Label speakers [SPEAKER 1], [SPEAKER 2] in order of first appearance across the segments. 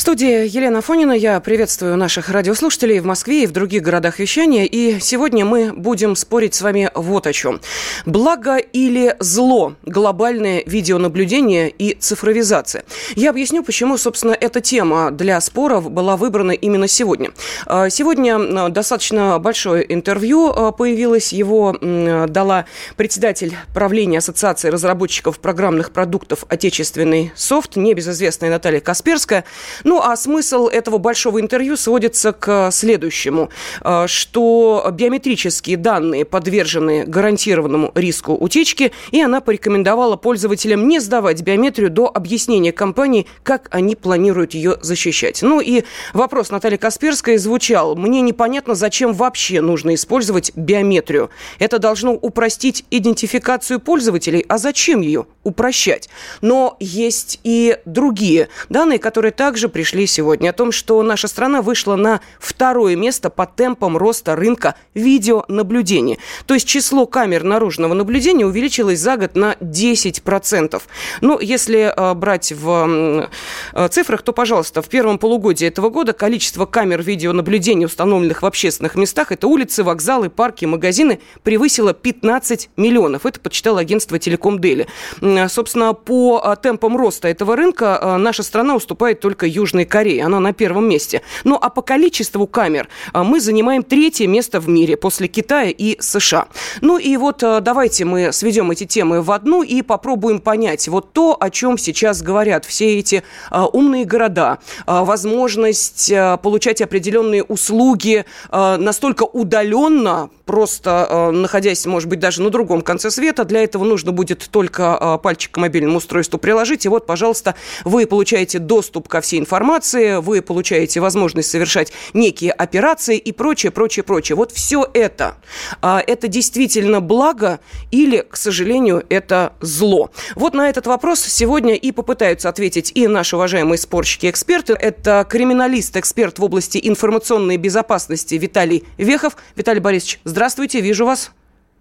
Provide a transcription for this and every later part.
[SPEAKER 1] В студии Елена Фонина. Я приветствую наших радиослушателей в Москве и в других городах вещания. И сегодня мы будем спорить с вами вот о чем. Благо или зло глобальное видеонаблюдение и цифровизация. Я объясню, почему, собственно, эта тема для споров была выбрана именно сегодня. А, сегодня достаточно большое интервью а, появилось. Его дала председатель правления Ассоциации разработчиков программных продуктов «Отечественный софт», небезызвестная Наталья Касперская. Ну, а смысл этого большого интервью сводится к следующему, э, что биометрические данные подвержены гарантированному риску утечки, и она порекомендовала пользователям не сдавать биометрию до объяснения компании, как они планируют ее защищать. Ну и вопрос Натальи Касперской звучал. Мне непонятно, зачем вообще нужно использовать биометрию. Это должно упростить идентификацию пользователей, а зачем ее упрощать? Но есть и другие данные, которые также пришли сегодня, о том, что наша страна вышла на второе место по темпам роста рынка видеонаблюдения. То есть число камер наружного наблюдения увеличилось за год на 10%. Ну, если э, брать в э, цифрах, то, пожалуйста, в первом полугодии этого года количество камер видеонаблюдения, установленных в общественных местах, это улицы, вокзалы, парки, магазины, превысило 15 миллионов. Это подсчитало агентство Телеком Дели. Собственно, по э, темпам роста этого рынка э, наша страна уступает только Южной Южной Кореи. Она на первом месте. Ну, а по количеству камер а, мы занимаем третье место в мире после Китая и США. Ну и вот а, давайте мы сведем эти темы в одну и попробуем понять вот то, о чем сейчас говорят все эти а, умные города, возможность получать определенные услуги настолько удаленно, просто находясь, может быть, даже на другом конце света. Для этого нужно будет только пальчик к мобильному устройству приложить. И вот, пожалуйста, вы получаете доступ ко всей информации информации, вы получаете возможность совершать некие операции и прочее, прочее, прочее. Вот все это, а, это действительно благо или, к сожалению, это зло? Вот на этот вопрос сегодня и попытаются ответить и наши уважаемые спорщики-эксперты. Это криминалист, эксперт в области информационной безопасности Виталий Вехов. Виталий Борисович, здравствуйте, вижу вас.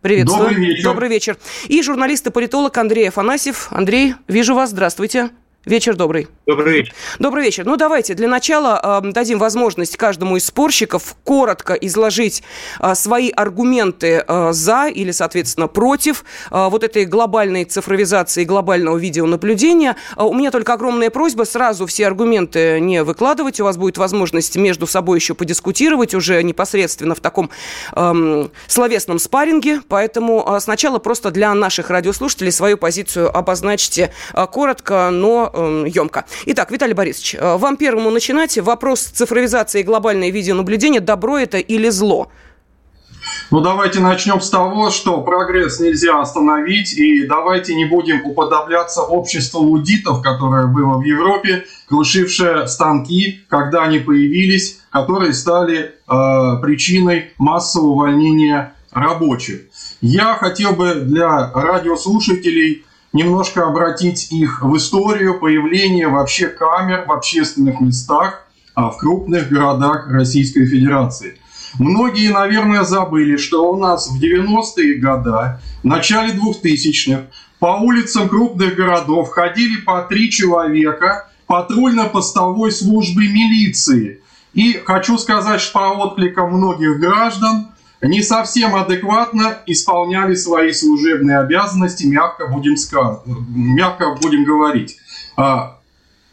[SPEAKER 1] Приветствую.
[SPEAKER 2] Добрый вечер.
[SPEAKER 1] Добрый вечер. И журналист и политолог Андрей Афанасьев. Андрей, вижу вас. Здравствуйте. Вечер добрый.
[SPEAKER 2] Добрый вечер.
[SPEAKER 1] Добрый вечер. Ну, давайте для начала э, дадим возможность каждому из спорщиков коротко изложить э, свои аргументы э, за или, соответственно, против э, вот этой глобальной цифровизации глобального видеонаблюдения. Э, у меня только огромная просьба сразу все аргументы не выкладывать. У вас будет возможность между собой еще подискутировать уже непосредственно в таком э, словесном спарринге. Поэтому э, сначала просто для наших радиослушателей свою позицию обозначьте э, коротко, но емко. Итак, Виталий Борисович, э, вам первому начинать. Вопрос цифровизации и глобальное видеонаблюдение. Добро это или зло?
[SPEAKER 2] Ну, давайте начнем с того, что прогресс нельзя остановить, и давайте не будем уподобляться обществу лудитов, которое было в Европе, крушившее станки, когда они появились, которые стали э, причиной массового увольнения рабочих. Я хотел бы для радиослушателей немножко обратить их в историю появления вообще камер в общественных местах а в крупных городах Российской Федерации. Многие, наверное, забыли, что у нас в 90-е годы, в начале 2000-х, по улицам крупных городов ходили по три человека патрульно-постовой службы милиции. И хочу сказать, что по откликам многих граждан не совсем адекватно исполняли свои служебные обязанности, мягко будем, сказ... мягко будем говорить. А,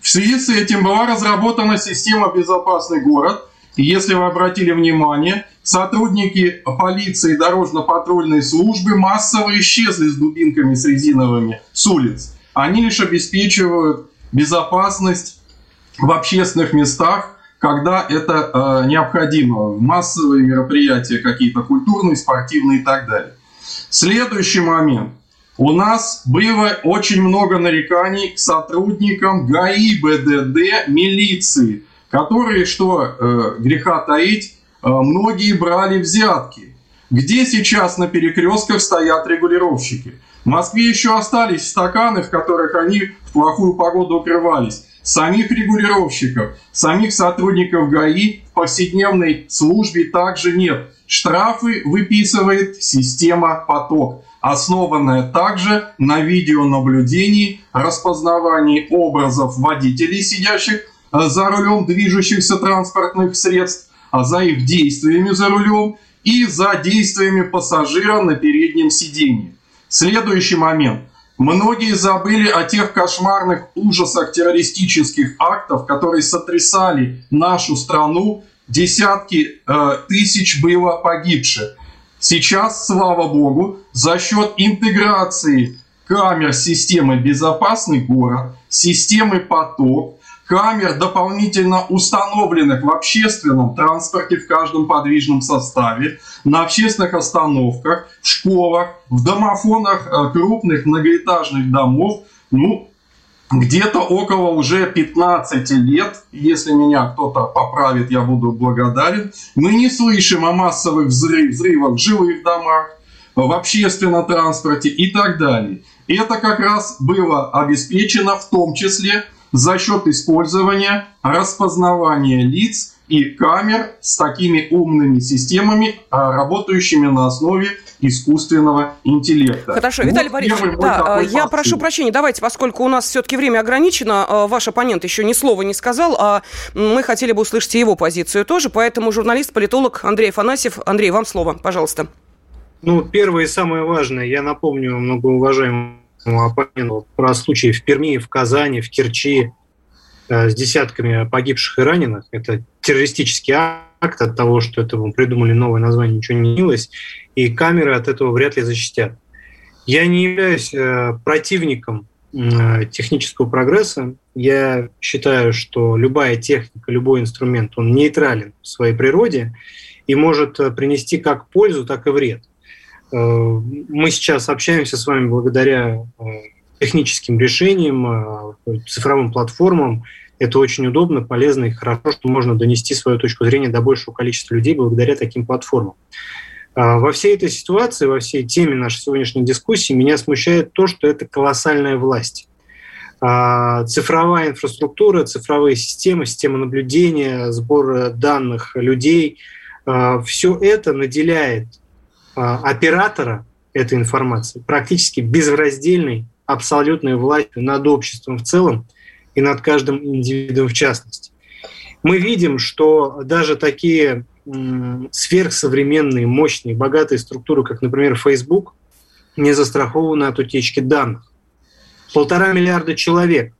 [SPEAKER 2] в связи с этим была разработана система «Безопасный город». Если вы обратили внимание, сотрудники полиции и дорожно-патрульной службы массово исчезли с дубинками с резиновыми с улиц. Они лишь обеспечивают безопасность в общественных местах, когда это э, необходимо, массовые мероприятия какие-то культурные, спортивные и так далее. Следующий момент. У нас было очень много нареканий к сотрудникам ГАИ, БДД, милиции, которые, что э, греха таить, э, многие брали взятки. Где сейчас на перекрестках стоят регулировщики? В Москве еще остались стаканы, в которых они в плохую погоду укрывались. Самих регулировщиков, самих сотрудников ГАИ в повседневной службе также нет. Штрафы выписывает система «Поток», основанная также на видеонаблюдении, распознавании образов водителей, сидящих э, за рулем движущихся транспортных средств, а за их действиями за рулем и за действиями пассажира на переднем сиденье. Следующий момент. Многие забыли о тех кошмарных ужасах террористических актов, которые сотрясали нашу страну. Десятки э, тысяч было погибших. Сейчас, слава богу, за счет интеграции камер системы «Безопасный город», системы «Поток», камер, дополнительно установленных в общественном транспорте в каждом подвижном составе, на общественных остановках, в школах, в домофонах э, крупных многоэтажных домов, ну, где-то около уже 15 лет, если меня кто-то поправит, я буду благодарен, мы не слышим о массовых взрыв, взрывах в жилых домах, в общественном транспорте и так далее. Это как раз было обеспечено в том числе за счет использования распознавания лиц и камер с такими умными системами, а, работающими на основе искусственного интеллекта.
[SPEAKER 1] Хорошо, вот Виталий Борисович, да, я прошу прощения, давайте, поскольку у нас все-таки время ограничено, а, ваш оппонент еще ни слова не сказал, а мы хотели бы услышать его позицию тоже, поэтому журналист-политолог Андрей Афанасьев. Андрей, вам слово, пожалуйста.
[SPEAKER 3] Ну, первое и самое важное, я напомню многоуважаемому оппоненту про случаи в Перми, в Казани, в Керчи э, с десятками погибших и раненых. Это террористический акт от того, что этому придумали новое название, ничего не менялось, и камеры от этого вряд ли защитят. Я не являюсь э, противником э, технического прогресса. Я считаю, что любая техника, любой инструмент, он нейтрален в своей природе и может принести как пользу, так и вред. Э, мы сейчас общаемся с вами благодаря э, техническим решениям, э, цифровым платформам. Это очень удобно, полезно и хорошо, что можно донести свою точку зрения до большего количества людей благодаря таким платформам. Во всей этой ситуации, во всей теме нашей сегодняшней дискуссии меня смущает то, что это колоссальная власть. Цифровая инфраструктура, цифровые системы, система наблюдения, сбор данных людей, все это наделяет оператора этой информации практически безраздельной, абсолютной властью над обществом в целом и над каждым индивидуом в частности. Мы видим, что даже такие сверхсовременные, мощные, богатые структуры, как, например, Facebook, не застрахованы от утечки данных. Полтора миллиарда человек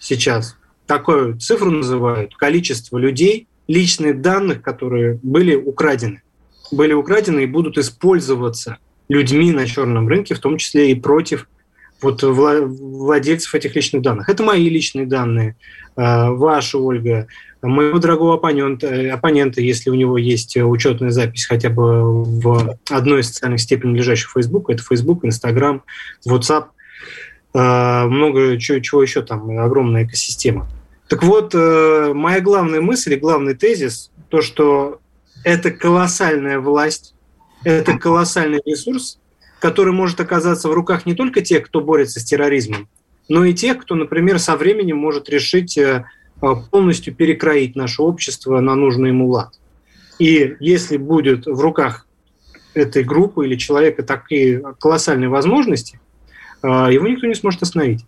[SPEAKER 3] сейчас такую цифру называют, количество людей, личных данных, которые были украдены были украдены и будут использоваться людьми на черном рынке, в том числе и против вот владельцев этих личных данных. Это мои личные данные, э, ваша, Ольга, моего дорогого оппонента, оппонента, если у него есть учетная запись хотя бы в одной из социальных сетей, принадлежащих Facebook, это Facebook, Instagram, WhatsApp, э, много чего, чего еще там, огромная экосистема. Так вот, э, моя главная мысль и главный тезис, то, что это колоссальная власть, это колоссальный ресурс, который может оказаться в руках не только тех, кто борется с терроризмом, но и тех, кто, например, со временем может решить э, полностью перекроить наше общество на нужный ему лад. И если будет в руках этой группы или человека такие колоссальные возможности, э, его никто не сможет остановить.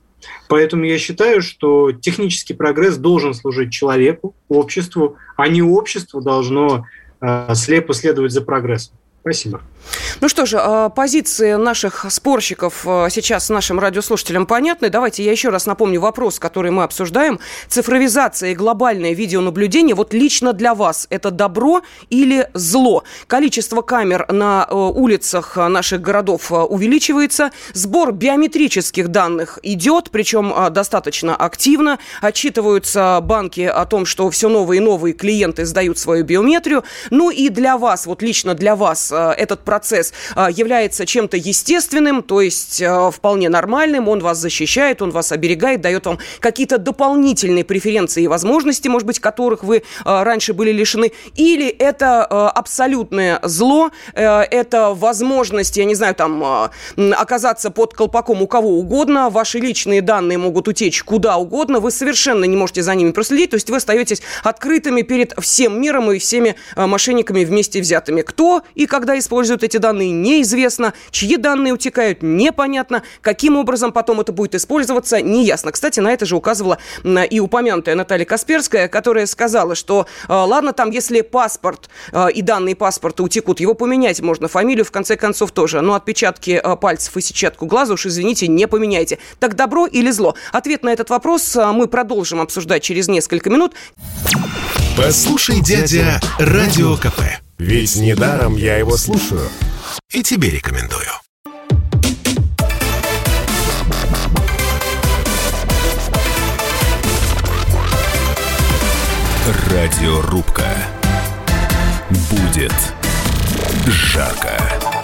[SPEAKER 3] Поэтому я считаю, что технический прогресс должен служить человеку, обществу, а не общество должно Э, слепо следовать за прогрессом. Спасибо.
[SPEAKER 1] Ну что же, а, позиции наших спорщиков а, сейчас нашим радиослушателям понятны. Давайте я еще раз напомню вопрос, который мы обсуждаем. Цифровизация и глобальное видеонаблюдение вот лично для вас это добро или зло? Количество камер на а, улицах наших городов увеличивается. Сбор биометрических данных идет, причем достаточно активно. Отчитываются банки о том, что все новые и новые клиенты сдают свою биометрию. Ну и для вас, вот лично для вас, вас этот процесс является чем-то естественным, то есть вполне нормальным, он вас защищает, он вас оберегает, дает вам какие-то дополнительные преференции и возможности, может быть, которых вы раньше были лишены, или это абсолютное зло, это возможность, я не знаю, там оказаться под колпаком у кого угодно, ваши личные данные могут утечь куда угодно, вы совершенно не можете за ними проследить, то есть вы остаетесь открытыми перед всем миром и всеми э, мошенниками вместе взятыми. Кто и когда используют эти данные, неизвестно. Чьи данные утекают, непонятно. Каким образом потом это будет использоваться, неясно. Кстати, на это же указывала и упомянутая Наталья Касперская, которая сказала, что э, ладно, там, если паспорт э, и данные паспорта утекут, его поменять можно, фамилию в конце концов тоже, но отпечатки пальцев и сетчатку глаза уж, извините, не поменяйте. Так добро или зло? Ответ на этот вопрос мы продолжим обсуждать через несколько минут.
[SPEAKER 4] Послушай, дядя, Радио КП. Ведь недаром я его слушаю. И тебе рекомендую. Радиорубка. Будет жарко.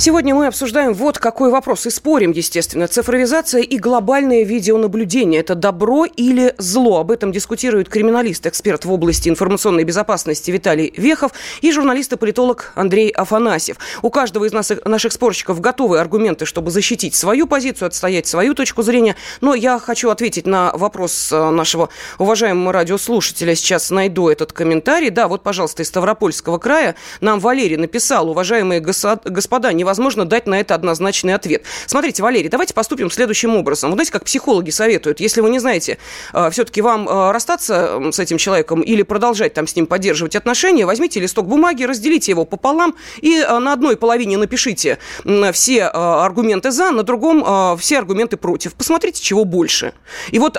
[SPEAKER 1] Сегодня мы обсуждаем вот какой вопрос. И спорим, естественно. Цифровизация и глобальное видеонаблюдение – это добро или зло? Об этом дискутирует криминалист, эксперт в области информационной безопасности Виталий Вехов и журналист и политолог Андрей Афанасьев. У каждого из нас, наших спорщиков готовы аргументы, чтобы защитить свою позицию, отстоять свою точку зрения. Но я хочу ответить на вопрос э, нашего уважаемого радиослушателя. Сейчас найду этот комментарий. Да, вот, пожалуйста, из Ставропольского края нам Валерий написал. Уважаемые господа, не невозможно дать на это однозначный ответ. Смотрите, Валерий, давайте поступим следующим образом. Вы знаете, как психологи советуют, если вы не знаете, э, все-таки вам э, расстаться с этим человеком или продолжать там с ним поддерживать отношения, возьмите листок бумаги, разделите его пополам и э, на одной половине напишите все аргументы за, на другом все аргументы против. Посмотрите, чего больше. И вот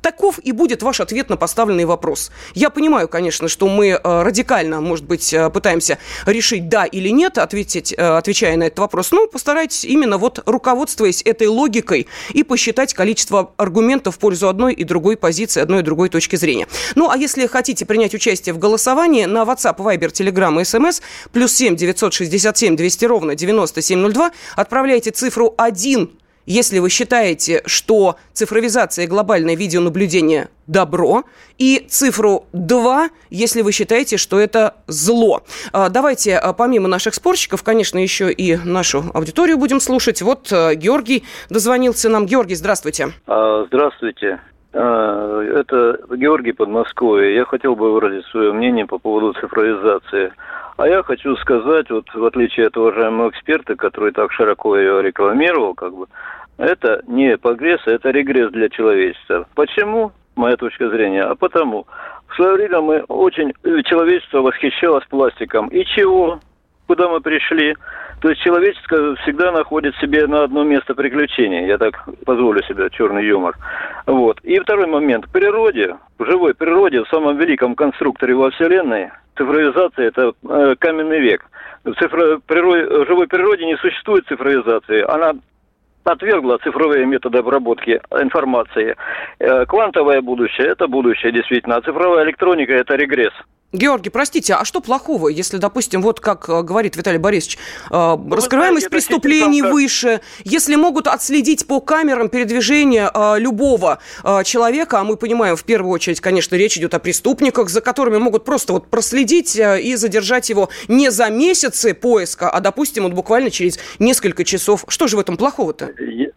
[SPEAKER 1] таков и будет ваш ответ на поставленный вопрос. Я понимаю, конечно, что мы радикально, может быть, пытаемся решить да или нет, ответить, отвечать отвечая на этот вопрос. Ну, постарайтесь именно вот руководствуясь этой логикой и посчитать количество аргументов в пользу одной и другой позиции, одной и другой точки зрения. Ну, а если хотите принять участие в голосовании, на WhatsApp, Viber, Telegram и SMS плюс 7 967 200 ровно 9702 отправляйте цифру 1 если вы считаете, что цифровизация и глобальное видеонаблюдение – добро, и цифру 2, если вы считаете, что это зло. А, давайте, а, помимо наших спорщиков, конечно, еще и нашу аудиторию будем слушать. Вот а, Георгий дозвонился нам. Георгий, здравствуйте.
[SPEAKER 5] Здравствуйте. Это Георгий Подмосковье. Я хотел бы выразить свое мнение по поводу цифровизации. А я хочу сказать, вот в отличие от уважаемого эксперта, который так широко ее рекламировал, как бы, это не прогресс, это регресс для человечества. Почему? Моя точка зрения. А потому, в свое время мы очень, человечество восхищалось пластиком. И чего? Куда мы пришли? То есть человечество всегда находит себе на одно место приключений. Я так позволю себе черный юмор. Вот. И второй момент. В природе, в живой природе, в самом великом конструкторе во Вселенной, цифровизация – это э, каменный век. В цифро, природе, живой природе не существует цифровизации. Она отвергла цифровые методы обработки информации. Э, квантовое будущее – это будущее, действительно. А цифровая электроника – это регресс.
[SPEAKER 1] Георгий, простите, а что плохого, если, допустим, вот как э, говорит Виталий Борисович, э, ну, раскрываемость знаете, преступлений выше, если могут отследить по камерам передвижения э, любого э, человека, а мы понимаем, в первую очередь, конечно, речь идет о преступниках, за которыми могут просто вот проследить э, и задержать его не за месяцы поиска, а, допустим, вот буквально через несколько часов. Что же в этом плохого-то?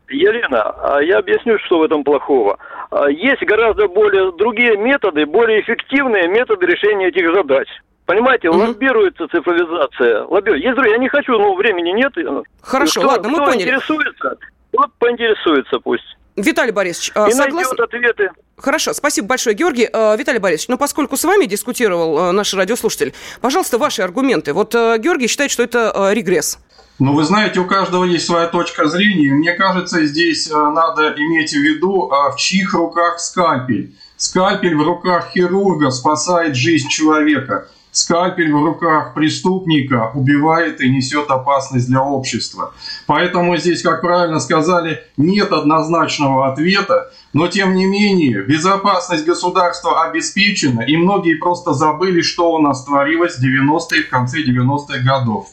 [SPEAKER 5] Елена, а я объясню, что в этом плохого. А, есть гораздо более другие методы, более эффективные методы решения этих задач. Понимаете, угу. лоббируется цифровизация. Лоббирует. Есть другие, я не хочу, но времени нет.
[SPEAKER 1] Хорошо, кто, ладно, мы
[SPEAKER 5] кто
[SPEAKER 1] поняли.
[SPEAKER 5] интересуется, тот поинтересуется пусть.
[SPEAKER 1] Виталий Борисович,
[SPEAKER 5] а, И согласен... ответы.
[SPEAKER 1] Хорошо, спасибо большое, Георгий. А, Виталий Борисович, ну поскольку с вами дискутировал наш радиослушатель, пожалуйста, ваши аргументы. Вот Георгий считает, что это регресс.
[SPEAKER 2] Ну, вы знаете, у каждого есть своя точка зрения. Мне кажется, здесь надо иметь в виду, а, в чьих руках скальпель. Скальпель в руках хирурга спасает жизнь человека. Скальпель в руках преступника убивает и несет опасность для общества. Поэтому здесь, как правильно сказали, нет однозначного ответа, но тем не менее безопасность государства обеспечена, и многие просто забыли, что у нас творилось в 90-е, в конце 90-х годов.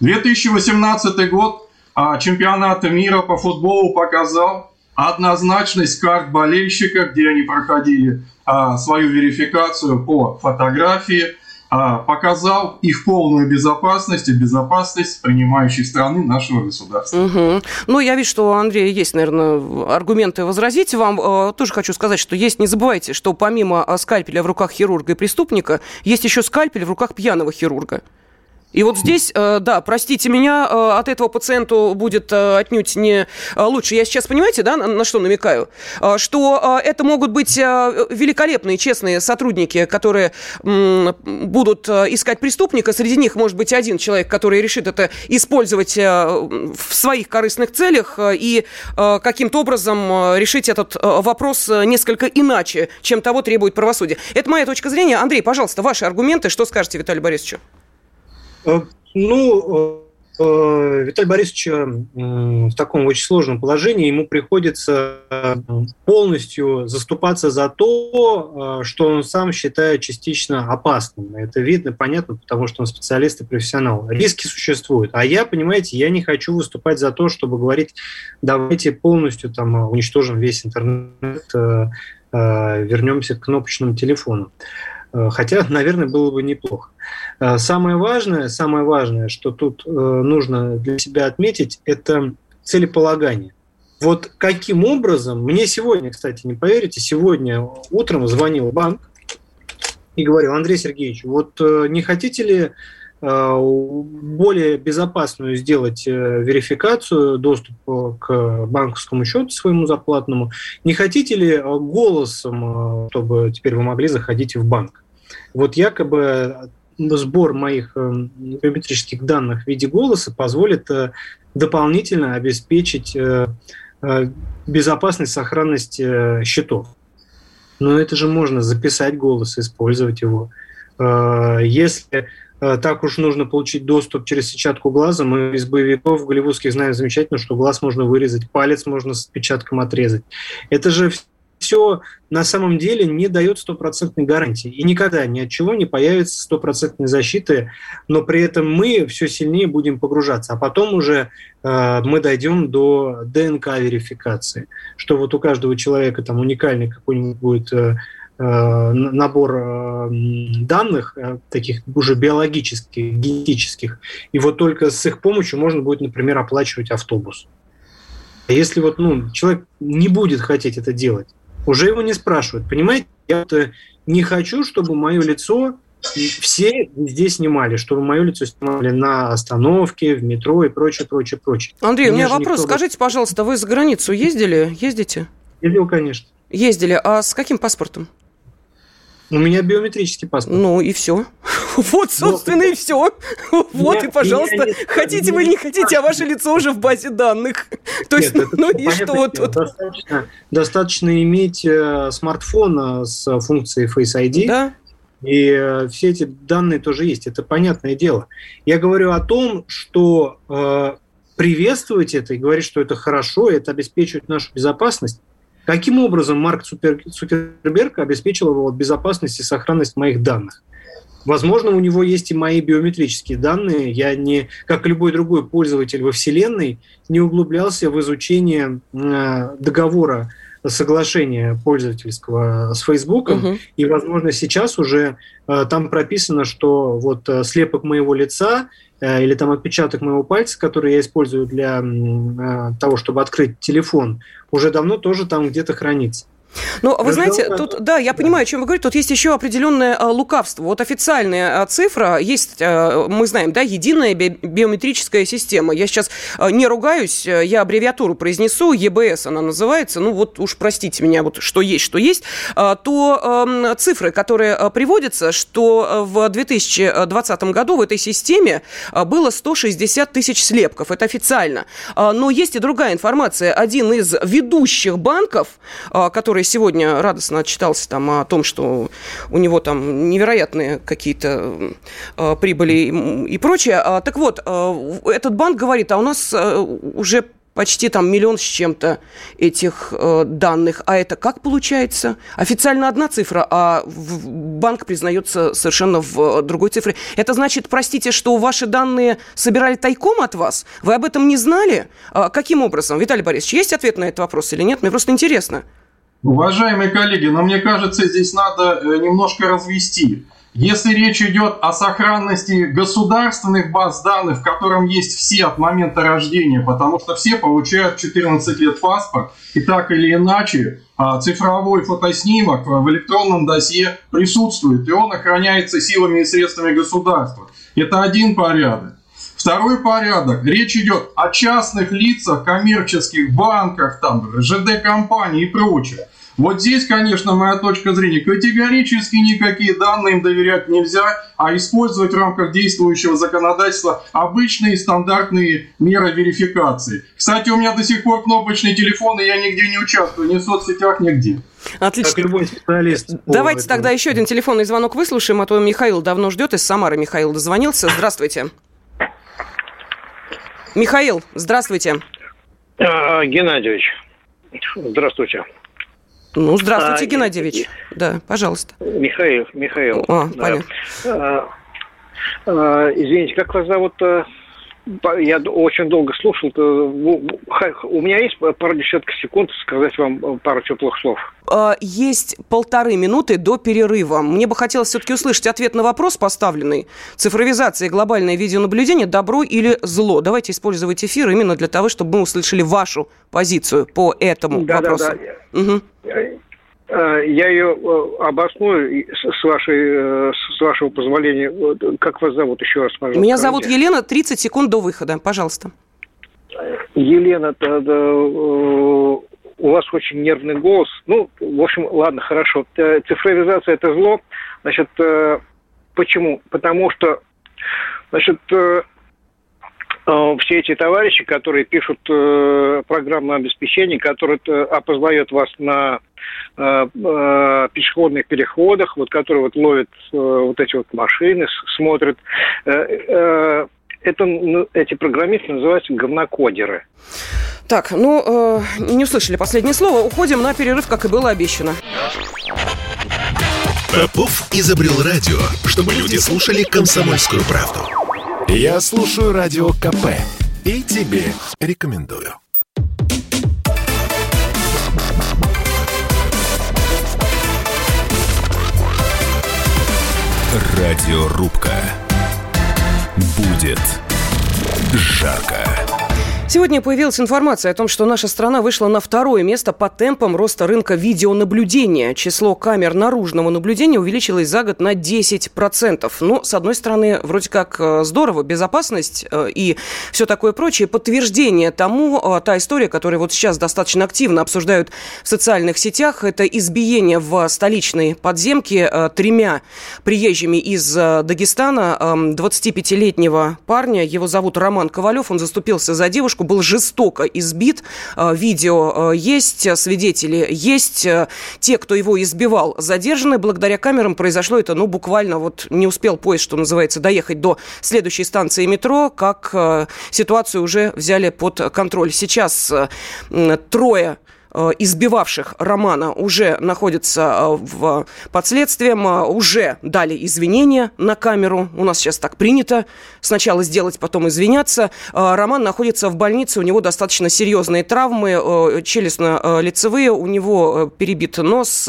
[SPEAKER 2] 2018 год а, чемпионата мира по футболу показал однозначность карт болельщика, где они проходили а, свою верификацию по фотографии, а, показал их полную безопасность и безопасность принимающей страны нашего государства.
[SPEAKER 1] Угу. Ну, я вижу, что у Андрея есть, наверное, аргументы возразить вам. А, тоже хочу сказать, что есть, не забывайте, что помимо скальпеля в руках хирурга и преступника, есть еще скальпель в руках пьяного хирурга. И вот здесь, э, да, простите меня, э, от этого пациенту будет э, отнюдь не лучше. Я сейчас, понимаете, да, на что намекаю? Что это могут быть великолепные, честные сотрудники, которые будут искать преступника. Среди них может быть один человек, который решит это использовать в своих корыстных целях и каким-то образом решить этот вопрос несколько иначе, чем того требует правосудие. Это моя точка зрения. Андрей, пожалуйста, ваши аргументы. Что скажете Виталию Борисовичу?
[SPEAKER 3] Э, ну, э, э, Виталий Борисович в таком очень сложном положении, ему приходится полностью заступаться за то, что он сам считает частично опасным. Это видно, понятно, потому что он специалист и профессионал. Риски существуют. А я, понимаете, я не хочу выступать за то, чтобы говорить, давайте полностью там уничтожим весь интернет, вернемся к кнопочному телефону. Э, хотя, наверное, было бы неплохо. Э, самое важное, самое важное, что тут э, нужно для себя отметить, это целеполагание. Вот каким образом, мне сегодня, кстати, не поверите, сегодня утром звонил банк и говорил, Андрей Сергеевич, вот не хотите ли более безопасную сделать верификацию, доступ к банковскому счету своему заплатному. Не хотите ли голосом, чтобы теперь вы могли заходить в банк? Вот якобы сбор моих э, биометрических данных в виде голоса позволит э, дополнительно обеспечить э, безопасность, сохранность счетов. Но это же можно записать голос, использовать его. Если так уж нужно получить доступ через сетчатку глаза, мы из боевиков голливудских знаем замечательно, что глаз можно вырезать, палец можно с отпечатком отрезать. Это же все на самом деле не дает стопроцентной гарантии. И никогда ни от чего не появится стопроцентной защиты, но при этом мы все сильнее будем погружаться. А потом уже э, мы дойдем до ДНК-верификации, что вот у каждого человека там уникальный какой-нибудь будет э, э набор э, данных, э, таких уже биологических, генетических, и вот только с их помощью можно будет, например, оплачивать автобус. А если вот ну, человек не будет хотеть это делать, уже его не спрашивают. Понимаете, я э, не хочу, чтобы мое лицо все везде снимали, чтобы мое лицо снимали на остановке, в метро и прочее, прочее, прочее.
[SPEAKER 1] Андрей, у меня вопрос. Никто... Скажите, пожалуйста, вы за границу ездили? Ездите?
[SPEAKER 3] Ездил, конечно.
[SPEAKER 1] Ездили. А с каким паспортом?
[SPEAKER 3] У меня биометрический паспорт.
[SPEAKER 1] Ну и все. Вот, собственно, и все. Вот и, пожалуйста, хотите вы или не хотите, а ваше лицо уже в базе данных. То есть, ну и что тут?
[SPEAKER 3] Достаточно иметь э, смартфон э, с функцией Face ID. И э, все эти данные тоже есть. Это понятное дело. Я говорю о том, что приветствовать это и говорить, что это хорошо, это обеспечивает нашу безопасность, Каким образом Марк Цукерберг обеспечил его безопасность и сохранность моих данных? Возможно, у него есть и мои биометрические данные. Я не, как любой другой пользователь во Вселенной, не углублялся в изучение э, договора соглашения пользовательского с Фейсбуком, угу. и, возможно, сейчас уже э, там прописано, что вот э, слепок моего лица э, или там отпечаток моего пальца, который я использую для э, того, чтобы открыть телефон, уже давно тоже там где-то хранится.
[SPEAKER 1] Ну, вы знаете, тут, да, я понимаю, о чем вы говорите, тут есть еще определенное а, лукавство. Вот официальная а, цифра есть, а, мы знаем, да, единая би- биометрическая система. Я сейчас не ругаюсь, я аббревиатуру произнесу, ЕБС она называется, ну вот уж простите меня, вот что есть, что есть, то цифры, которые приводятся, что в 2020 году в этой системе было 160 тысяч слепков, это официально. Но есть и другая информация. Один из ведущих банков, а, который сегодня радостно отчитался там о том, что у него там невероятные какие-то э, прибыли и, и прочее. А, так вот, э, этот банк говорит, а у нас э, уже почти там миллион с чем-то этих э, данных. А это как получается? Официально одна цифра, а в, банк признается совершенно в другой цифре. Это значит, простите, что ваши данные собирали тайком от вас? Вы об этом не знали? А каким образом? Виталий Борисович, есть ответ на этот вопрос или нет? Мне просто интересно.
[SPEAKER 2] Уважаемые коллеги, но мне кажется, здесь надо э, немножко развести. Если речь идет о сохранности государственных баз данных, в котором есть все от момента рождения, потому что все получают 14 лет паспорт, и так или иначе а, цифровой фотоснимок в электронном досье присутствует, и он охраняется силами и средствами государства. Это один порядок. Второй порядок. Речь идет о частных лицах, коммерческих банках, там, ЖД-компании и прочее. Вот здесь, конечно, моя точка зрения, категорически никакие данные им доверять нельзя, а использовать в рамках действующего законодательства обычные стандартные меры верификации. Кстати, у меня до сих пор кнопочный телефон, и я нигде не участвую, ни в соцсетях, нигде.
[SPEAKER 1] Отлично. Как любой специалист. Давайте этого. тогда еще один телефонный звонок выслушаем, а то Михаил давно ждет, из Самары Михаил дозвонился. Здравствуйте. Михаил, здравствуйте.
[SPEAKER 6] А, Геннадьевич, здравствуйте.
[SPEAKER 1] Ну, здравствуйте, а, Геннадьевич. Да, пожалуйста.
[SPEAKER 6] Михаил, Михаил. А, да. понятно. А, а, извините, как вас зовут? Э, я очень долго слушал. У меня есть пару десятков секунд сказать вам пару теплых слов.
[SPEAKER 1] А, есть полторы минуты до перерыва. Мне бы хотелось все-таки услышать ответ на вопрос поставленный. Цифровизация и глобальное видеонаблюдение – добро или зло? Давайте использовать эфир именно для того, чтобы мы услышали вашу позицию по этому да, вопросу. Да, да. Угу.
[SPEAKER 6] Я ее э, обосную с, вашей, э, с вашего позволения. Как вас зовут еще раз,
[SPEAKER 1] пожалуйста? Меня зовут Елена. 30 секунд до выхода. Пожалуйста.
[SPEAKER 6] Елена, тогда, э, у вас очень нервный голос. Ну, в общем, ладно, хорошо. Цифровизация – это зло. Значит, почему? Потому что, значит, Э, все эти товарищи, которые пишут э, программное обеспечение, которое э, опознает вас на э, э, пешеходных переходах, вот, которые вот ловят э, вот эти вот машины, смотрят. Э, э, это, ну, эти программисты называются говнокодеры.
[SPEAKER 1] Так, ну, э, не услышали последнее слово. Уходим на перерыв, как и было обещано.
[SPEAKER 4] Попов изобрел радио, чтобы люди слушали комсомольскую правду. Я слушаю Радио КП и тебе рекомендую. Радиорубка. Будет жарко.
[SPEAKER 1] Сегодня появилась информация о том, что наша страна вышла на второе место по темпам роста рынка видеонаблюдения. Число камер наружного наблюдения увеличилось за год на 10%. Ну, с одной стороны, вроде как э, здорово, безопасность э, и все такое прочее. Подтверждение тому, э, та история, которую вот сейчас достаточно активно обсуждают в социальных сетях, это избиение в столичной подземке тремя приезжими из Дагестана 25-летнего эм, парня. Его зовут Роман Ковалев. Он заступился за девушку девушку, был жестоко избит. Э, видео э, есть, свидетели есть. Э, те, кто его избивал, задержаны. Благодаря камерам произошло это, ну, буквально вот не успел поезд, что называется, доехать до следующей станции метро, как ситуацию уже взяли под контроль. Сейчас трое Э, избивавших Романа уже находятся э, в, под следствием, э, уже дали извинения на камеру. У нас сейчас так принято. Сначала сделать, потом извиняться. Роман находится в больнице, у него достаточно серьезные травмы, челюстно-лицевые, у него перебит нос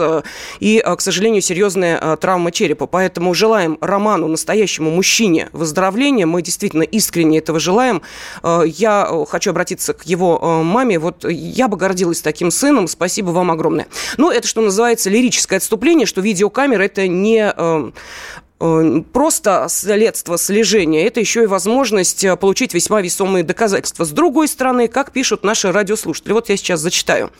[SPEAKER 1] и, к сожалению, серьезная травма черепа. Поэтому желаем Роману, настоящему мужчине, выздоровления. Мы действительно искренне этого желаем. Я хочу обратиться к его маме. Вот я бы гордилась таким сыном. Спасибо вам огромное. Ну, это, что называется, лирическое отступление, что видеокамера – это не Э, просто средство слежения, это еще и возможность э, получить весьма весомые доказательства. С другой стороны, как пишут наши радиослушатели, вот я сейчас зачитаю.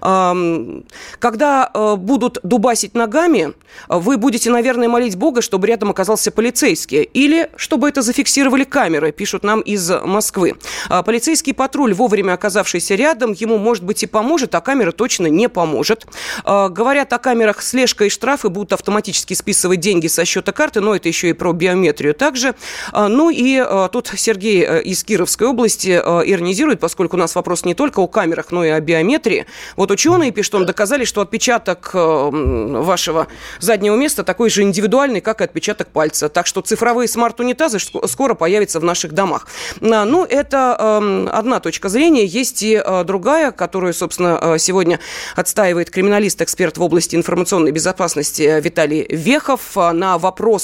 [SPEAKER 1] Когда э, будут дубасить ногами, вы будете, наверное, молить Бога, чтобы рядом оказался полицейский, или чтобы это зафиксировали камеры, пишут нам из Москвы. А полицейский патруль, вовремя оказавшийся рядом, ему, может быть, и поможет, а камера точно не поможет. Говорят о камерах слежка и штрафы будут автоматически списывать деньги со счета карты, карты, но это еще и про биометрию также. Ну и тут Сергей из Кировской области иронизирует, поскольку у нас вопрос не только о камерах, но и о биометрии. Вот ученые, пишут, он доказали, что отпечаток вашего заднего места такой же индивидуальный, как и отпечаток пальца. Так что цифровые смарт-унитазы скоро появятся в наших домах. Ну, это одна точка зрения. Есть и другая, которую, собственно, сегодня отстаивает криминалист-эксперт в области информационной безопасности Виталий Вехов. На вопрос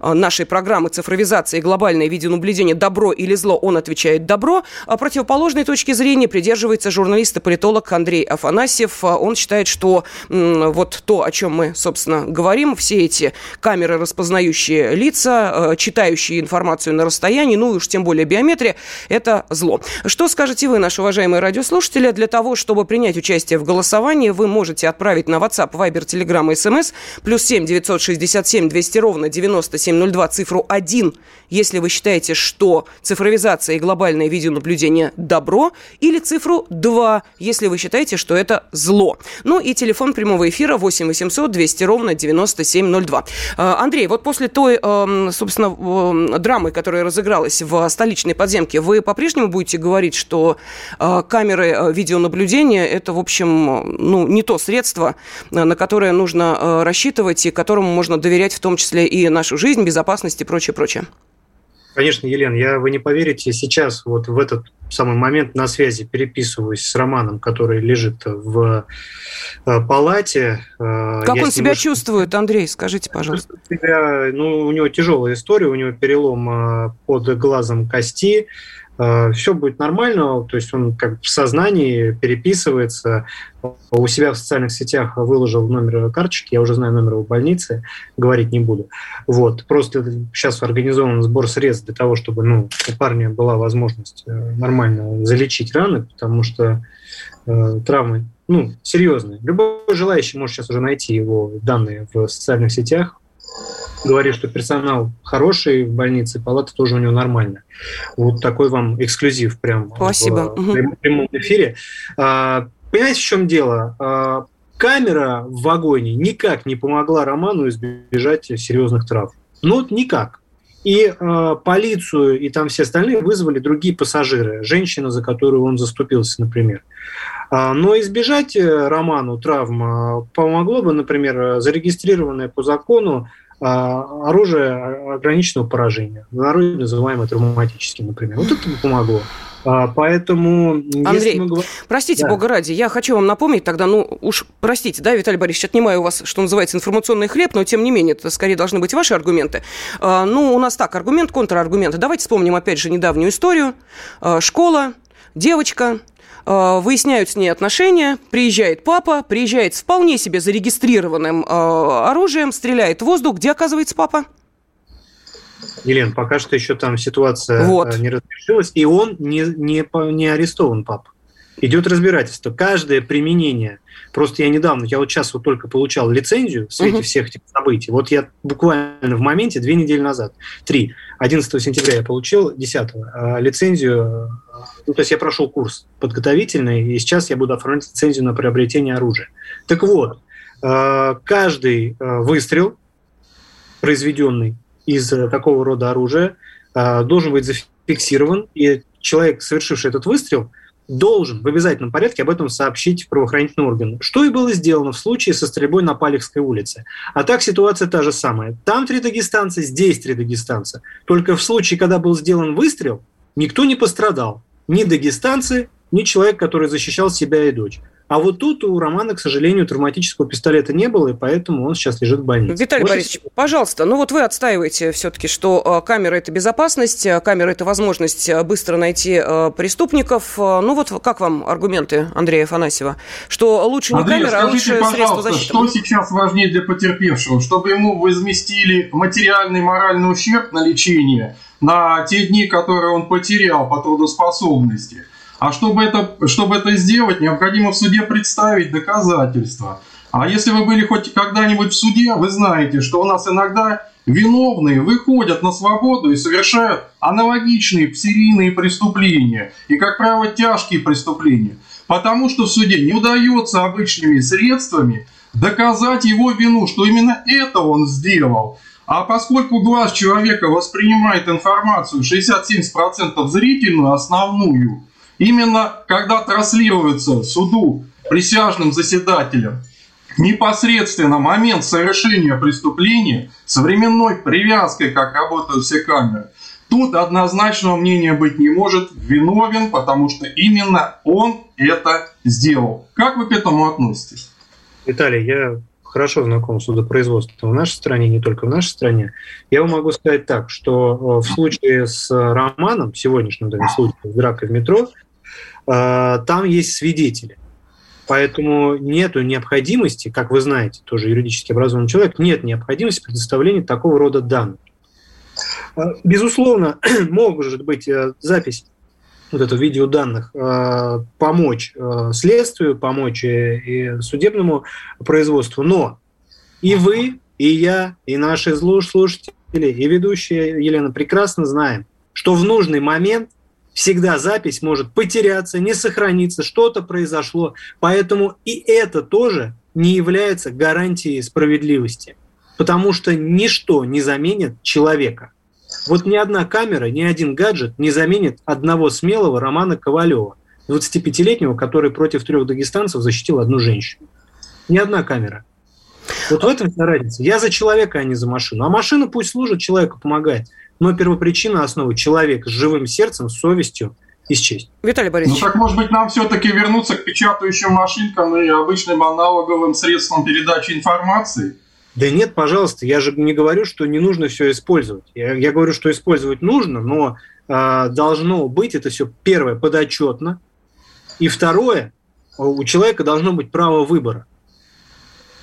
[SPEAKER 1] нашей программы цифровизации и глобальное видеонаблюдение «Добро или зло?» он отвечает «Добро». А противоположной точки зрения придерживается журналист и политолог Андрей Афанасьев. Он считает, что вот то, о чем мы, собственно, говорим, все эти камеры, распознающие лица, читающие информацию на расстоянии, ну и уж тем более биометрия, это зло. Что скажете вы, наши уважаемые радиослушатели, для того, чтобы принять участие в голосовании, вы можете отправить на WhatsApp, Viber, Telegram и SMS плюс 7 967 200 ровно 9702 цифру 1, если вы считаете, что цифровизация и глобальное видеонаблюдение добро, или цифру 2, если вы считаете, что это зло. Ну и телефон прямого эфира 8 800 200 ровно 9702. А, Андрей, вот после той, эм, собственно, эм, драмы, которая разыгралась в столичной подземке, вы по-прежнему будете говорить, что э, камеры э, видеонаблюдения – это, в общем, ну, не то средство, э, на которое нужно рассчитывать и которому можно доверять в том числе и нашу жизнь, безопасность и прочее, прочее?
[SPEAKER 3] Конечно, Елена, я, вы не поверите, сейчас вот в этот самый момент на связи переписываюсь с Романом, который лежит в э, палате.
[SPEAKER 1] Э, как я он себя очень... чувствует, Андрей, скажите, пожалуйста.
[SPEAKER 3] Себя, ну, у него тяжелая история, у него перелом э, под глазом кости, все будет нормально, то есть он как в сознании переписывается, у себя в социальных сетях выложил номер карточки, я уже знаю номер его больницы, говорить не буду. Вот, просто сейчас организован сбор средств для того, чтобы ну, у парня была возможность э, нормально залечить раны, потому что э, травмы ну, серьезные. Любой желающий может сейчас уже найти его данные в социальных сетях, говорит, что персонал хороший в больнице, палата тоже у него нормальная. Вот такой вам эксклюзив прям
[SPEAKER 1] Спасибо.
[SPEAKER 3] в прямом эфире. А, понимаете, в чем дело? А, камера в вагоне никак не помогла Роману избежать серьезных травм. Ну, вот никак. И э, полицию и там все остальные вызвали другие пассажиры, женщина, за которую он заступился, например. А, но избежать э, Роману травм помогло бы, например, зарегистрированное по закону оружие ограниченного поражения, народе называемое травматическим, например. Вот это помогло. А, поэтому,
[SPEAKER 1] Андрей, мы... простите, да. бога ради, я хочу вам напомнить тогда, ну уж простите, да, Виталий Борисович, отнимаю у вас, что называется, информационный хлеб, но тем не менее, это скорее должны быть ваши аргументы. А, ну, у нас так, аргумент, контраргумент. Давайте вспомним опять же недавнюю историю. Школа, девочка, выясняют с ней отношения, приезжает папа, приезжает с вполне себе зарегистрированным э, оружием, стреляет в воздух. Где оказывается папа?
[SPEAKER 3] Елена, пока что еще там ситуация вот. Э, не разрешилась, и он не, не, не арестован, папа. Идет разбирательство. Каждое применение Просто я недавно, я вот сейчас вот только получал лицензию в свете угу. всех этих событий. Вот я буквально в моменте, две недели назад, три, 11 сентября я получил, 10 а, лицензию, ну, то есть я прошел курс подготовительный, и сейчас я буду оформлять лицензию на приобретение оружия. Так вот, а, каждый выстрел, произведенный из такого рода оружия, должен быть зафиксирован, и человек, совершивший этот выстрел, должен в обязательном порядке об этом сообщить правоохранительные органы. Что и было сделано в случае со стрельбой на Палехской улице. А так ситуация та же самая. Там три дагестанца, здесь три дагестанца. Только в случае, когда был сделан выстрел, никто не пострадал. Ни дагестанцы, ни человек, который защищал себя и дочь. А вот тут у Романа, к сожалению, травматического пистолета не было, и поэтому он сейчас лежит в больнице.
[SPEAKER 1] Виталий вот Борисович, и... пожалуйста, ну вот вы отстаиваете все-таки, что э, камера – это безопасность, э, камера – это возможность э, быстро найти преступников. Ну вот как вам аргументы Андрея Афанасьева? Что лучше не Андрей, камера, а лучше средство защиты?
[SPEAKER 2] что сейчас важнее для потерпевшего? Чтобы ему возместили материальный и моральный ущерб на лечение на те дни, которые он потерял по трудоспособности – а чтобы это, чтобы это сделать, необходимо в суде представить доказательства. А если вы были хоть когда-нибудь в суде, вы знаете, что у нас иногда виновные выходят на свободу и совершают аналогичные серийные преступления. И, как правило, тяжкие преступления. Потому что в суде не удается обычными средствами доказать его вину, что именно это он сделал. А поскольку глаз человека воспринимает информацию 67% зрительную, основную, именно когда транслируется суду присяжным заседателем непосредственно момент совершения преступления с временной привязкой, как работают все камеры, тут однозначного мнения быть не может, виновен, потому что именно он это сделал. Как вы к этому относитесь?
[SPEAKER 3] Виталий, я хорошо знаком с судопроизводством в нашей стране, не только в нашей стране, я вам могу сказать так, что э, в случае с Романом, в сегодняшнем данном случае, с дракой в метро, э, там есть свидетели. Поэтому нет необходимости, как вы знаете, тоже юридически образованный человек, нет необходимости предоставления такого рода данных. Э, безусловно, может быть запись вот это видеоданных, э, помочь э, следствию, помочь и судебному производству. Но и вы, и я, и наши слушатели, и ведущая Елена прекрасно знаем, что в нужный момент всегда запись может потеряться, не сохраниться, что-то произошло. Поэтому и это тоже не является гарантией справедливости, потому что ничто не заменит человека – вот ни одна камера, ни один гаджет не заменит одного смелого Романа Ковалева, 25-летнего, который против трех дагестанцев защитил одну женщину. Ни одна камера. Вот в этом вся разница. Я за человека, а не за машину. А машина пусть служит, человеку помогает. Но первопричина основы – человек с живым сердцем, с совестью и с честью.
[SPEAKER 1] Виталий Борисович.
[SPEAKER 2] Ну так, может быть, нам все-таки вернуться к печатающим машинкам и обычным аналоговым средствам передачи информации –
[SPEAKER 3] да нет, пожалуйста, я же не говорю, что не нужно все использовать. Я, я говорю, что использовать нужно, но э, должно быть это все, первое, подотчетно, и второе, у человека должно быть право выбора.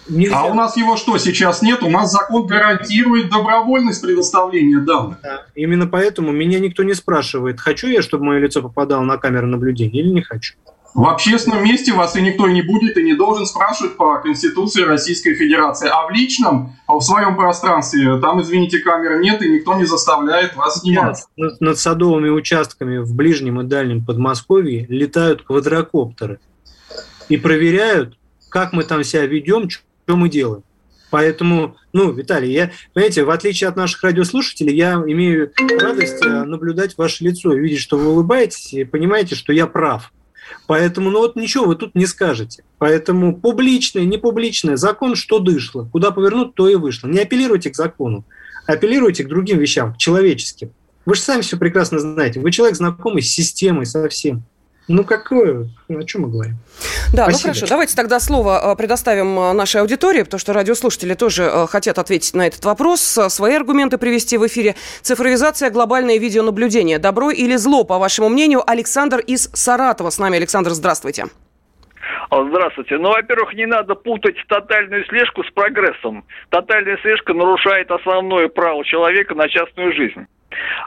[SPEAKER 2] Нельзя... А у нас его что, сейчас нет? У нас закон гарантирует добровольность предоставления данных.
[SPEAKER 3] Да, именно поэтому меня никто не спрашивает, хочу я, чтобы мое лицо попадало на камеру наблюдения или не хочу.
[SPEAKER 2] В общественном месте вас и никто не будет и не должен спрашивать по Конституции Российской Федерации. А в личном, а в своем пространстве, там, извините, камер нет, и никто не заставляет вас снимать.
[SPEAKER 3] Над, над садовыми участками в ближнем и дальнем Подмосковье летают квадрокоптеры и проверяют, как мы там себя ведем, что мы делаем. Поэтому, ну, Виталий, я, понимаете, в отличие от наших радиослушателей, я имею радость э, наблюдать ваше лицо видеть, что вы улыбаетесь, и понимаете, что я прав. Поэтому, ну вот ничего вы тут не скажете. Поэтому публичное, не публичное, закон что дышло. Куда повернуть, то и вышло. Не апеллируйте к закону, апеллируйте к другим вещам, к человеческим. Вы же сами все прекрасно знаете. Вы человек знакомый с системой, со всем. Ну, какое? О чем мы говорим?
[SPEAKER 1] Да, ну Спасибо. ну хорошо. Давайте тогда слово э, предоставим э, нашей аудитории, потому что радиослушатели тоже э, хотят ответить на этот вопрос, свои аргументы привести в эфире. Цифровизация, глобальное видеонаблюдение. Добро или зло, по вашему мнению? Александр из Саратова с нами. Александр, здравствуйте.
[SPEAKER 7] Здравствуйте. Ну, во-первых, не надо путать тотальную слежку с прогрессом. Тотальная слежка нарушает основное право человека на частную жизнь.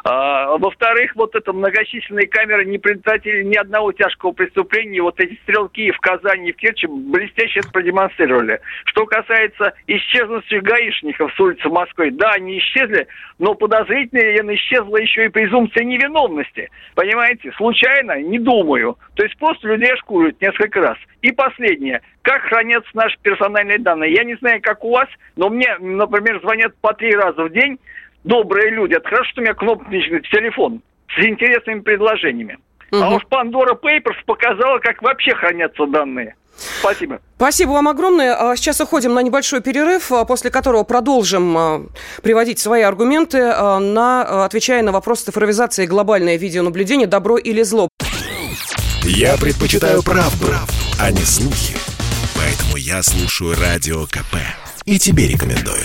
[SPEAKER 7] А, во-вторых, вот это многочисленные камеры не предотвратили ни одного тяжкого преступления. Вот эти стрелки в Казани и в Керчи блестяще это продемонстрировали. Что касается исчезнувших гаишников с улицы Москвы, да, они исчезли, но подозрительно исчезла еще и презумпция невиновности. Понимаете? Случайно? Не думаю. То есть просто людей шкуют несколько раз. И последнее. Как хранятся наши персональные данные? Я не знаю, как у вас, но мне, например, звонят по три раза в день добрые люди. Это хорошо, что у меня кнопочный телефон с интересными предложениями. Угу. А уж Pandora Papers показала, как вообще хранятся данные. Спасибо.
[SPEAKER 1] Спасибо вам огромное. А сейчас уходим на небольшой перерыв, а после которого продолжим а, приводить свои аргументы, на, отвечая на вопрос цифровизации и глобальное видеонаблюдение «Добро или зло?».
[SPEAKER 4] Я предпочитаю правду, правду, а не слухи. Поэтому я слушаю Радио КП. И тебе рекомендую.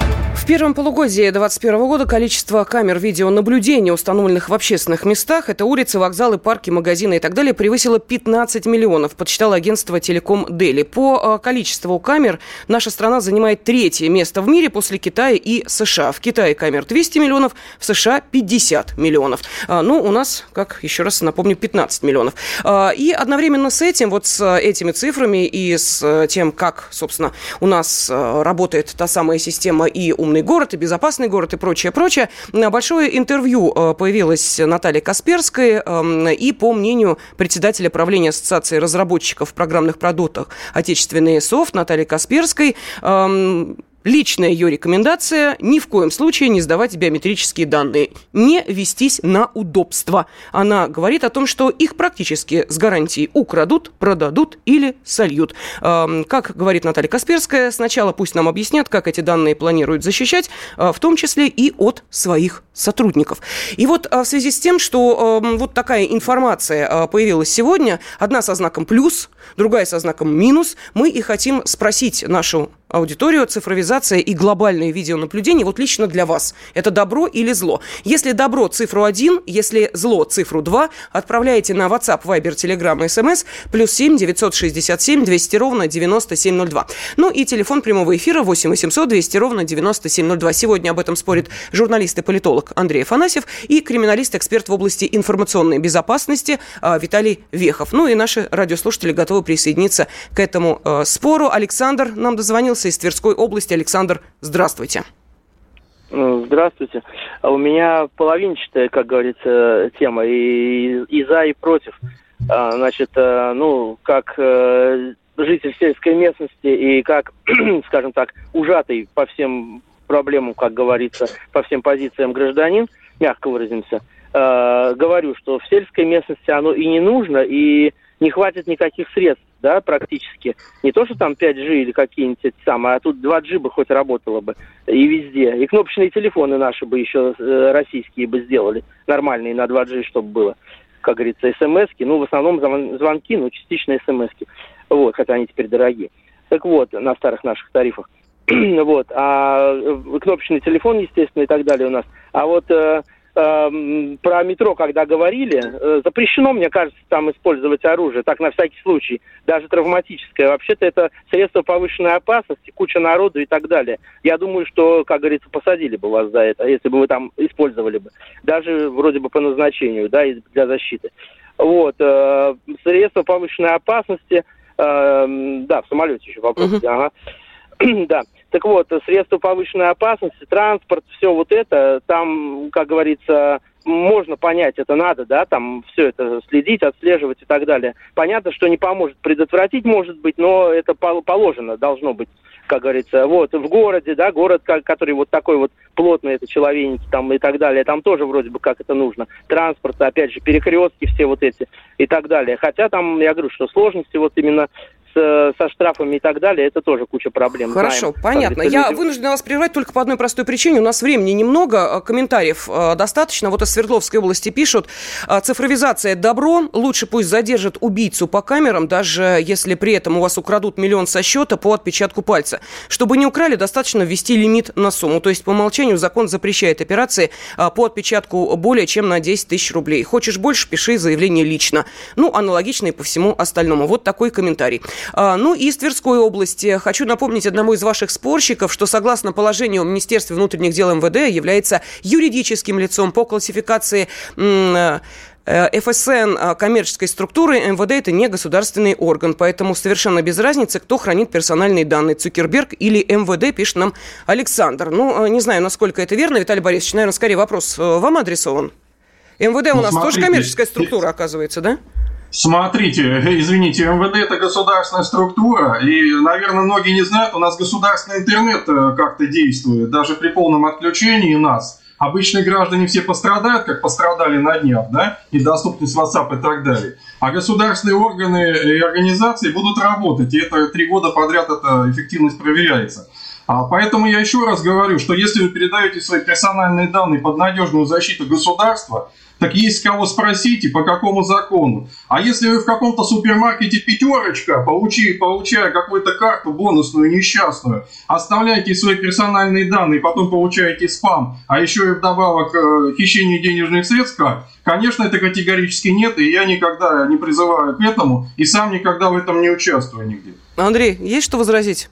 [SPEAKER 1] В первом полугодии 2021 года количество камер видеонаблюдения, установленных в общественных местах, это улицы, вокзалы, парки, магазины и так далее, превысило 15 миллионов, подсчитало агентство Телеком Дели. По э, количеству камер наша страна занимает третье место в мире после Китая и США. В Китае камер 200 миллионов, в США 50 миллионов. А, ну, у нас, как еще раз напомню, 15 миллионов. А, и одновременно с этим, вот с этими цифрами и с тем, как, собственно, у нас э, работает та самая система и у умный город, и безопасный город, и прочее, прочее. Большое интервью появилось Натальи Касперской, эм, и по мнению председателя правления Ассоциации разработчиков программных продуктов отечественной софт Натальи Касперской, эм, Личная ее рекомендация – ни в коем случае не сдавать биометрические данные, не вестись на удобство. Она говорит о том, что их практически с гарантией украдут, продадут или сольют. Как говорит Наталья Касперская, сначала пусть нам объяснят, как эти данные планируют защищать, а, в том числе и от своих сотрудников. И вот а, в связи с тем, что вот такая информация а, появилась сегодня, одна со знаком плюс, другая со знаком минус, мы и хотим спросить нашу аудиторию, цифровизация и глобальное видеонаблюдение вот лично для вас. Это добро или зло? Если добро, цифру 1, если зло, цифру 2, отправляете на WhatsApp, Viber, Telegram, SMS, плюс 7 967 200 ровно 9702. Ну и телефон прямого эфира 8 800 200 ровно 9702. Сегодня об этом спорит журналист и политолог Андрей Афанасьев и криминалист-эксперт в области информационной безопасности а, Виталий Вехов. Ну и наши радиослушатели готовы присоединиться к этому э, спору. Александр нам дозвонился из Тверской области. Александр, здравствуйте.
[SPEAKER 8] Здравствуйте. А у меня половинчатая, как говорится, тема, и, и за, и против. А, значит, э, ну, как э, житель сельской местности и как, скажем так, ужатый по всем проблемам, как говорится, по всем позициям гражданин, мягко выразимся, э, говорю, что в сельской местности оно и не нужно, и не хватит никаких средств, да, практически. Не то, что там 5G или какие-нибудь самые, а тут 2G бы хоть работало бы и везде. И кнопочные телефоны наши бы еще э, российские бы сделали, нормальные на 2G, чтобы было. Как говорится, смс-ки, ну, в основном звонки, ну, частично смс-ки. Вот, хотя они теперь дорогие. Так вот, на старых наших тарифах. вот, а э, кнопочный телефон, естественно, и так далее у нас. А вот э, э, про метро, когда говорили, э, запрещено, мне кажется, там использовать оружие, так на всякий случай, даже травматическое. Вообще-то это средство повышенной опасности, куча народу и так далее. Я думаю, что, как говорится, посадили бы вас за это, если бы вы там использовали бы. Даже вроде бы по назначению, да, для защиты. Вот, э, средства повышенной опасности, э, да, в самолете еще вопрос, uh-huh. ага. да. Так вот, средства повышенной опасности, транспорт, все вот это, там, как говорится, можно понять, это надо, да, там все это следить, отслеживать и так далее. Понятно, что не поможет предотвратить, может быть, но это положено, должно быть, как говорится. Вот, в городе, да, город, который вот такой вот плотный, это человеники там и так далее, там тоже вроде бы как это нужно. Транспорт, опять же, перекрестки все вот эти и так далее. Хотя там, я говорю, что сложности вот именно с, со штрафами и так далее, это тоже куча проблем.
[SPEAKER 1] Хорошо, Знаем, понятно. Я люди... вынуждена вас прервать только по одной простой причине. У нас времени немного, а, комментариев а, достаточно. Вот из Свердловской области пишут, а, цифровизация добро, лучше пусть задержат убийцу по камерам, даже если при этом у вас украдут миллион со счета по отпечатку пальца. Чтобы не украли, достаточно ввести лимит на сумму. То есть по умолчанию закон запрещает операции по отпечатку более чем на 10 тысяч рублей. Хочешь больше, пиши заявление лично. Ну, аналогично и по всему остальному. Вот такой комментарий. А, ну и из Тверской области. Хочу напомнить одному из ваших спорщиков, что согласно положению Министерства внутренних дел МВД является юридическим лицом по классификации э, ФСН а, коммерческой структуры МВД это не государственный орган, поэтому совершенно без разницы, кто хранит персональные данные, Цукерберг или МВД, пишет нам Александр. Ну, не знаю, насколько это верно, Виталий Борисович, наверное, скорее вопрос э, вам адресован. МВД ну, у нас смотрите, тоже коммерческая структура, оказывается, да?
[SPEAKER 2] Смотрите, извините, МВД это государственная структура, и, наверное, многие не знают, у нас государственный интернет э, как-то действует, даже при полном отключении нас. Обычные граждане все пострадают, как пострадали на днях, да, недоступность WhatsApp и так далее. А государственные органы и организации будут работать, и это три года подряд эта эффективность проверяется. А поэтому я еще раз говорю, что если вы передаете свои персональные данные под надежную защиту государства, так есть кого спросить и по какому закону. А если вы в каком-то супермаркете пятерочка, получи, получая какую-то карту бонусную, несчастную, оставляете свои персональные данные, потом получаете спам, а еще и вдобавок э, хищение денежных средств, конечно, это категорически нет, и я никогда не призываю к этому, и сам никогда в этом не участвую нигде.
[SPEAKER 1] Андрей, есть что возразить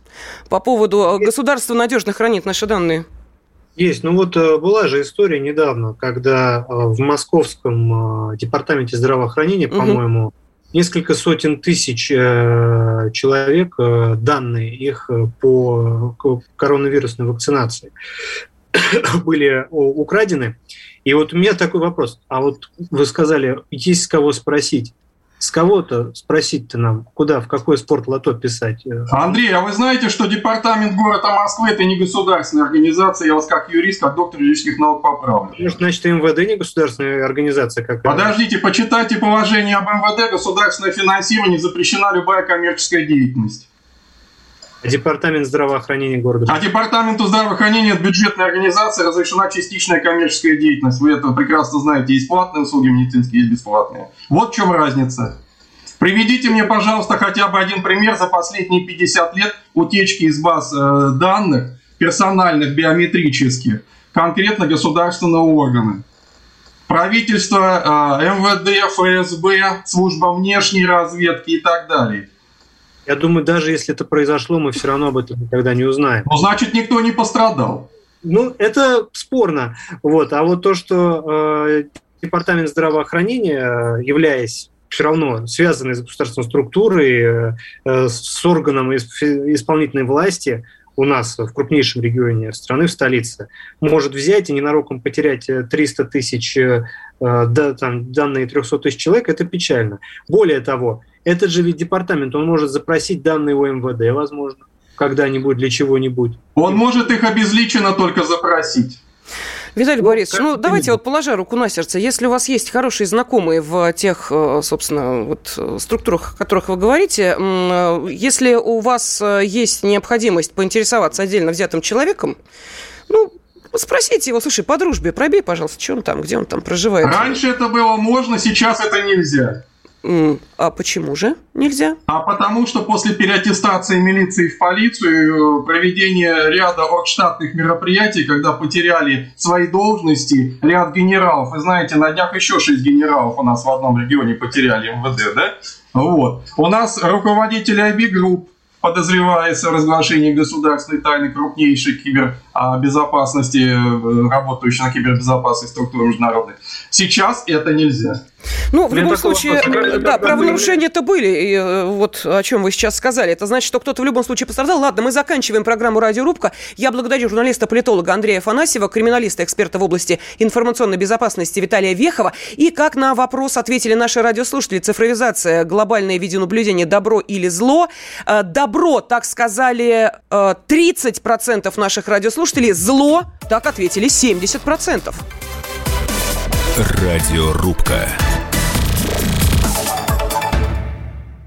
[SPEAKER 1] по поводу э, государства надежно хранит наши данные?
[SPEAKER 3] Есть. Ну вот э, была же история недавно, когда э, в московском департаменте здравоохранения, угу. по-моему, несколько сотен тысяч э, человек, э, данные их э, по коронавирусной вакцинации были украдены. И вот у меня такой вопрос. А вот вы сказали, есть с кого спросить. С кого-то спросить-то нам, куда, в какой спорт лото писать?
[SPEAKER 2] Андрей, а вы знаете, что департамент города Москвы – это не государственная организация, я вас как юрист, как доктор юридических наук поправлю.
[SPEAKER 3] Ну, значит, МВД не государственная организация какая
[SPEAKER 2] Подождите, почитайте положение об МВД, государственное финансирование, запрещена любая коммерческая деятельность.
[SPEAKER 3] Департамент здравоохранения города.
[SPEAKER 2] А департаменту здравоохранения бюджетной организации разрешена частичная коммерческая деятельность. Вы это прекрасно знаете. Есть платные услуги медицинские, есть бесплатные. Вот в чем разница. Приведите мне, пожалуйста, хотя бы один пример за последние 50 лет утечки из баз э, данных персональных, биометрических, конкретно государственного органа. Правительство, э, МВД, ФСБ, служба внешней разведки и так далее –
[SPEAKER 3] я думаю, даже если это произошло, мы все равно об этом никогда не узнаем.
[SPEAKER 2] Ну, значит, никто не пострадал.
[SPEAKER 3] Ну, это спорно. Вот. А вот то, что э, Департамент здравоохранения, являясь все равно связанной с государственной структурой, э, э с органом исполнительной власти, у нас в крупнейшем регионе страны, в столице, может взять и ненароком потерять 300 тысяч, э, да, там, данные 300 тысяч человек, это печально. Более того, этот же ведь департамент, он может запросить данные у МВД, возможно, когда-нибудь для чего-нибудь.
[SPEAKER 2] Он может их обезличенно только запросить.
[SPEAKER 1] Виталий ну, Борисович, ну давайте вот положа руку на сердце, если у вас есть хорошие знакомые в тех, э, собственно, вот структурах, о которых вы говорите, э, если у вас э, есть необходимость поинтересоваться отдельно взятым человеком, ну, Спросите его, слушай, по дружбе пробей, пожалуйста, что он там, где он там проживает.
[SPEAKER 2] Раньше это было можно, сейчас это нельзя.
[SPEAKER 1] А почему же нельзя?
[SPEAKER 2] А потому что после переаттестации милиции в полицию, э, проведения ряда штатных мероприятий, когда потеряли свои должности ряд генералов, вы знаете, на днях еще шесть генералов у нас в одном регионе потеряли МВД, да? Вот. У нас руководители IB-групп, подозревается в разглашении государственной тайны крупнейшей кибербезопасности, э, работающей на кибербезопасности структуры международной. Сейчас это нельзя.
[SPEAKER 1] Ну, в любом случае, вопрос, да, правонарушения-то были, и э, вот о чем вы сейчас сказали. Это значит, что кто-то в любом случае пострадал. Ладно, мы заканчиваем программу «Радиорубка». Я благодарю журналиста-политолога Андрея Фанасьева, криминалиста, эксперта в области информационной безопасности Виталия Вехова. И как на вопрос ответили наши радиослушатели, цифровизация, глобальное видеонаблюдение, добро или зло. Э, добро, так сказали 30% э, наших радиослушателей, зло, так ответили 70%.
[SPEAKER 4] Радиорубка.